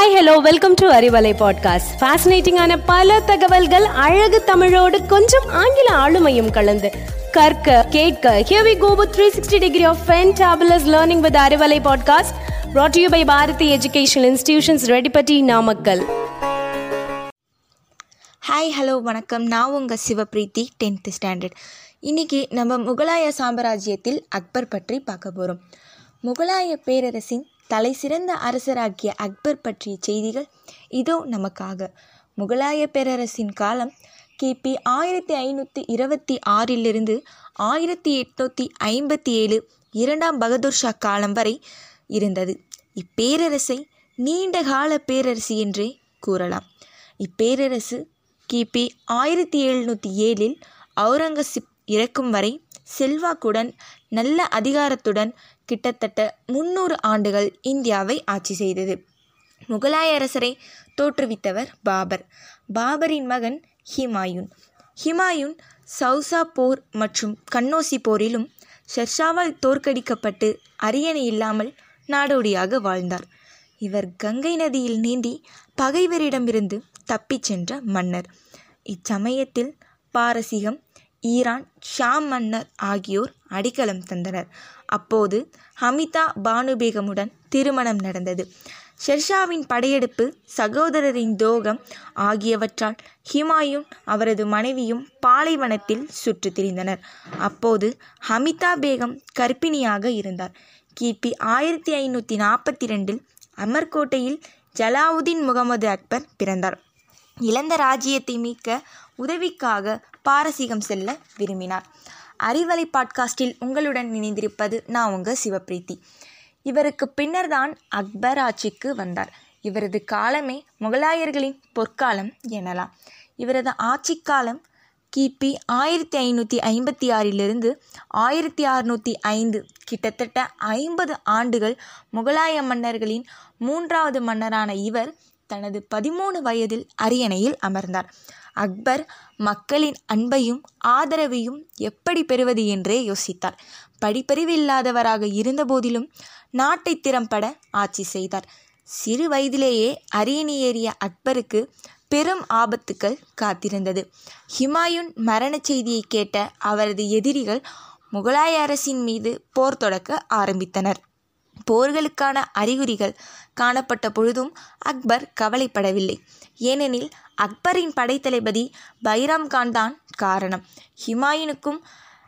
Hi hello welcome to Arivalai podcast ஃபேசினேட்டிங்கான பல தகவல்கள் அழகு தமிழோடு கொஞ்சம் ஆங்கில ஆளுமையும் கலந்து. கற்க கேட்க here we go with 360 degree of fantabulous learning with Arivalai podcast brought to you by Bharathi educational institutions Reddipatti Namakkal hi hello வணக்கம். நான் உங்கள் சிவப்ரீத்தி டென்த்து ஸ்டாண்டர்ட் இன்றைக்கி நம்ம முகலாய சாம்ராஜ்யத்தில் அக்பர் பற்றி பார்க்க போகிறோம் முகலாய பேரரசின் தலை சிறந்த அரசராகிய அக்பர் பற்றிய செய்திகள் இதோ நமக்காக. முகலாய பேரரசின் காலம் கிபி ஆயிரத்தி ஐநூற்றி இருபத்தி ஆறிலிருந்து ஆயிரத்தி எட்நூற்றி ஐம்பத்தி ஏழு இரண்டாம் பகதூர் ஷா காலம் வரை இருந்தது. இப்பேரரசை நீண்ட கால பேரரசு என்றே கூறலாம். இப்பேரரசு கிபி ஆயிரத்தி எழுநூற்றி ஏழில் அவுரங்கசீப் இறக்கும் வரை செல்வாக்குடன் நல்ல அதிகாரத்துடன் கிட்டத்தட்ட முன்னூறு ஆண்டுகள் இந்தியாவை ஆட்சி செய்தது. முகலாய அரசரை தோற்றுவித்தவர் பாபர். பாபரின் மகன் ஹிமாயூன். ஹிமாயூன் சௌசா போர் மற்றும் கன்னோசி போரிலும் ஷெர்ஷாவால் தோற்கடிக்கப்பட்டு அரியணை இல்லாமல் நாடோடியாக வாழ்ந்தார். இவர் கங்கை நதியில் நீந்தி பகைவரிடமிருந்து தப்பிச் சென்ற மன்னர். இச்சமயத்தில் பாரசீகம் ஈரான் ஷாம் மன்னர் ஆகியோர் அடிக்கலம் தந்தனர். அப்போது ஹமிதா பானுபேகமுடன் திருமணம் நடந்தது. ஷெர்ஷாவின் படையெடுப்பு சகோதரரின் தோகம் ஆகியவற்றால் ஹிமாயூன் அவரது மனைவியும் பாலைவனத்தில் சுற்றித் திரிந்தனர். அப்போது ஹமிதா பேகம் கர்ப்பிணியாக இருந்தார். கிபி ஆயிரத்தி ஐநூற்றி நாற்பத்தி ரெண்டில் அமர்கோட்டையில் ஜலாவுதீன் முகமது அக்பர் பிறந்தார். இழந்த ராஜ்யத்தை மீட்க உதவிக்காக பாரசீகம் செல்ல விரும்பினார். அறிவலை பாட்காஸ்டில் உங்களுடன் இணைந்திருப்பது நான் உங்கள் சிவப்ரீத்தி. இவருக்கு பின்னர்தான் அக்பர் ஆட்சிக்கு வந்தார். இவரது காலமே முகலாயர்களின் பொற்காலம் எனலாம். இவரது ஆட்சி காலம் கிபி ஆயிரத்தி ஐநூற்றி ஐம்பத்தி ஆறிலிருந்து ஆயிரத்தி அறுநூற்றி ஐந்து. கிட்டத்தட்ட ஐம்பது ஆண்டுகள் முகலாய மன்னர்களின் மூன்றாவது மன்னரான இவர் தனது பதிமூணு வயதில் அரியணையில் அமர்ந்தார். அக்பர் மக்களின் அன்பையும் ஆதரவையும் எப்படி பெறுவது என்றே யோசித்தார். படிப்பறிவு இல்லாதவராக இருந்தபோதிலும் நாட்டை திறம்பட ஆட்சி செய்தார். சிறு வயதிலேயே அரியணை ஏறிய அக்பருக்கு பெரும் ஆபத்துக்கள் காத்திருந்தது. ஹிமாயுன் மரண செய்தியை கேட்ட அவரது எதிரிகள் முகலாய அரசின் மீது போர் தொடக்க ஆரம்பித்தனர். போர்களுக்கான அறிகுறிகள் காணப்பட்ட பொழுதும் அக்பர் கவலைப்படவில்லை. ஏனெனில் அக்பரின் படைத்தளபதி பைராம் கான் தான் காரணம். ஹிமாயுனுக்கும்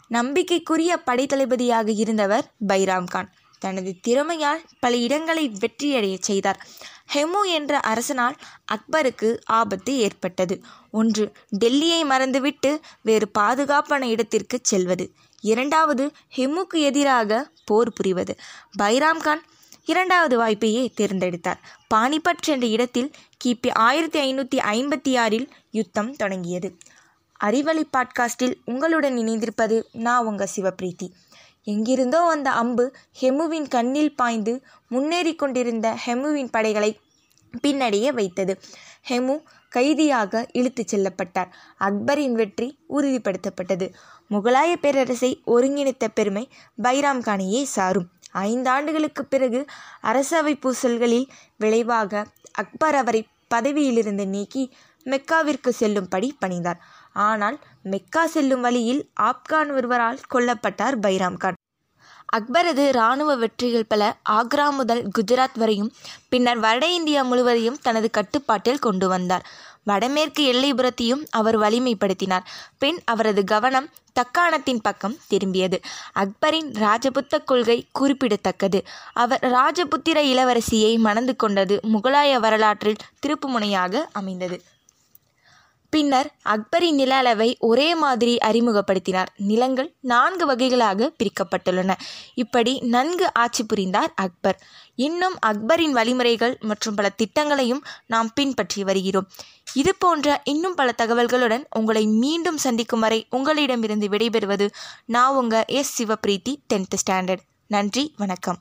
நம்பிக்கைக்குரிய படைத்தளபதியாக இருந்தவர் பைராம் கான். தனது திறமையால் பல இடங்களை வெற்றியடைய செய்தார். ஹெமு என்ற அரசனால் அக்பருக்கு ஆபத்து ஏற்பட்டது. ஒன்று டெல்லியை மறந்துவிட்டு வேறு பாதுகாப்பான இடத்திற்கு செல்வது. இரண்டாவது ஹிம்முக்கு எதிராக போர் புரிவது. பைராம் கான் இரண்டாவது வாய்ப்பையே தேர்ந்தெடுத்தார். பானிபட் என்ற இடத்தில் கிபி ஆயிரத்தி ஐநூற்றி ஐம்பத்தி ஆறில் யுத்தம் தொடங்கியது. அறிவலை பாட்காஸ்டில் உங்களுடன் இணைந்திருப்பது நான் உங்கள் சிவப்ரீத்தி. எங்கிருந்தோ வந்த அம்பு ஹெமுவின் கண்ணில் பாய்ந்து முன்னேறி கொண்டிருந்த ஹெமுவின் படைகளை பின்னடையே வைத்தது. ஹெமு கைதியாக இழுத்துச் செல்லப்பட்டார். அக்பரின் வெற்றி உறுதிப்படுத்தப்பட்டது. முகலாய பேரரசை ஒருங்கிணைத்த பெருமை பைராம் கானையே சாரும். ஐந்தாண்டுகளுக்கு பிறகு அரசவை பூசல்களில் விளைவாக அக்பர் அவரை பதவியிலிருந்து நீக்கி மெக்காவிற்கு செல்லும்படி பணிந்தார். ஆனால் மெக்கா செல்லும் வழியில் ஆப்கான் ஒருவரால் கொல்லப்பட்டார் பைராம் கான் அக்பரது இராணுவ வெற்றிகள் பல ஆக்ரா முதல் குஜராத் வரையும் பின்னர் வட இந்தியா முழுவதையும் தனது கட்டுப்பாட்டில் கொண்டு வந்தார். வடமேற்கு எல்லைபுரத்தையும் அவர் வலிமைப்படுத்தினார். பின் அவரது கவனம் தக்காணத்தின் பக்கம் திரும்பியது. அக்பரின் ராஜபுத்த கொள்கை குறிப்பிடத்தக்கது. அவர் ராஜபுத்திர இளவரசியை மணந்து கொண்டது முகலாய வரலாற்றில் திருப்புமுனையாக அமைந்தது. பின்னர் அக்பரின் நில அளவை ஒரே மாதிரி அறிமுகப்படுத்தினார். நிலங்கள் நான்கு வகைகளாக பிரிக்கப்பட்டுள்ளன. இப்படி நன்கு ஆட்சி புரிந்தார் அக்பர். இன்னும் அக்பரின் வழிமுறைகள் மற்றும் பல திட்டங்களையும் நாம் பின்பற்றி வருகிறோம். இது போன்ற இன்னும் பல தகவல்களுடன் உங்களை மீண்டும் சந்திக்கும் வரை உங்களிடமிருந்து விடைபெறுவது நான் உங்கள் எஸ் சிவப்ரீத்தி டென்த் ஸ்டாண்டர்ட் நன்றி வணக்கம்.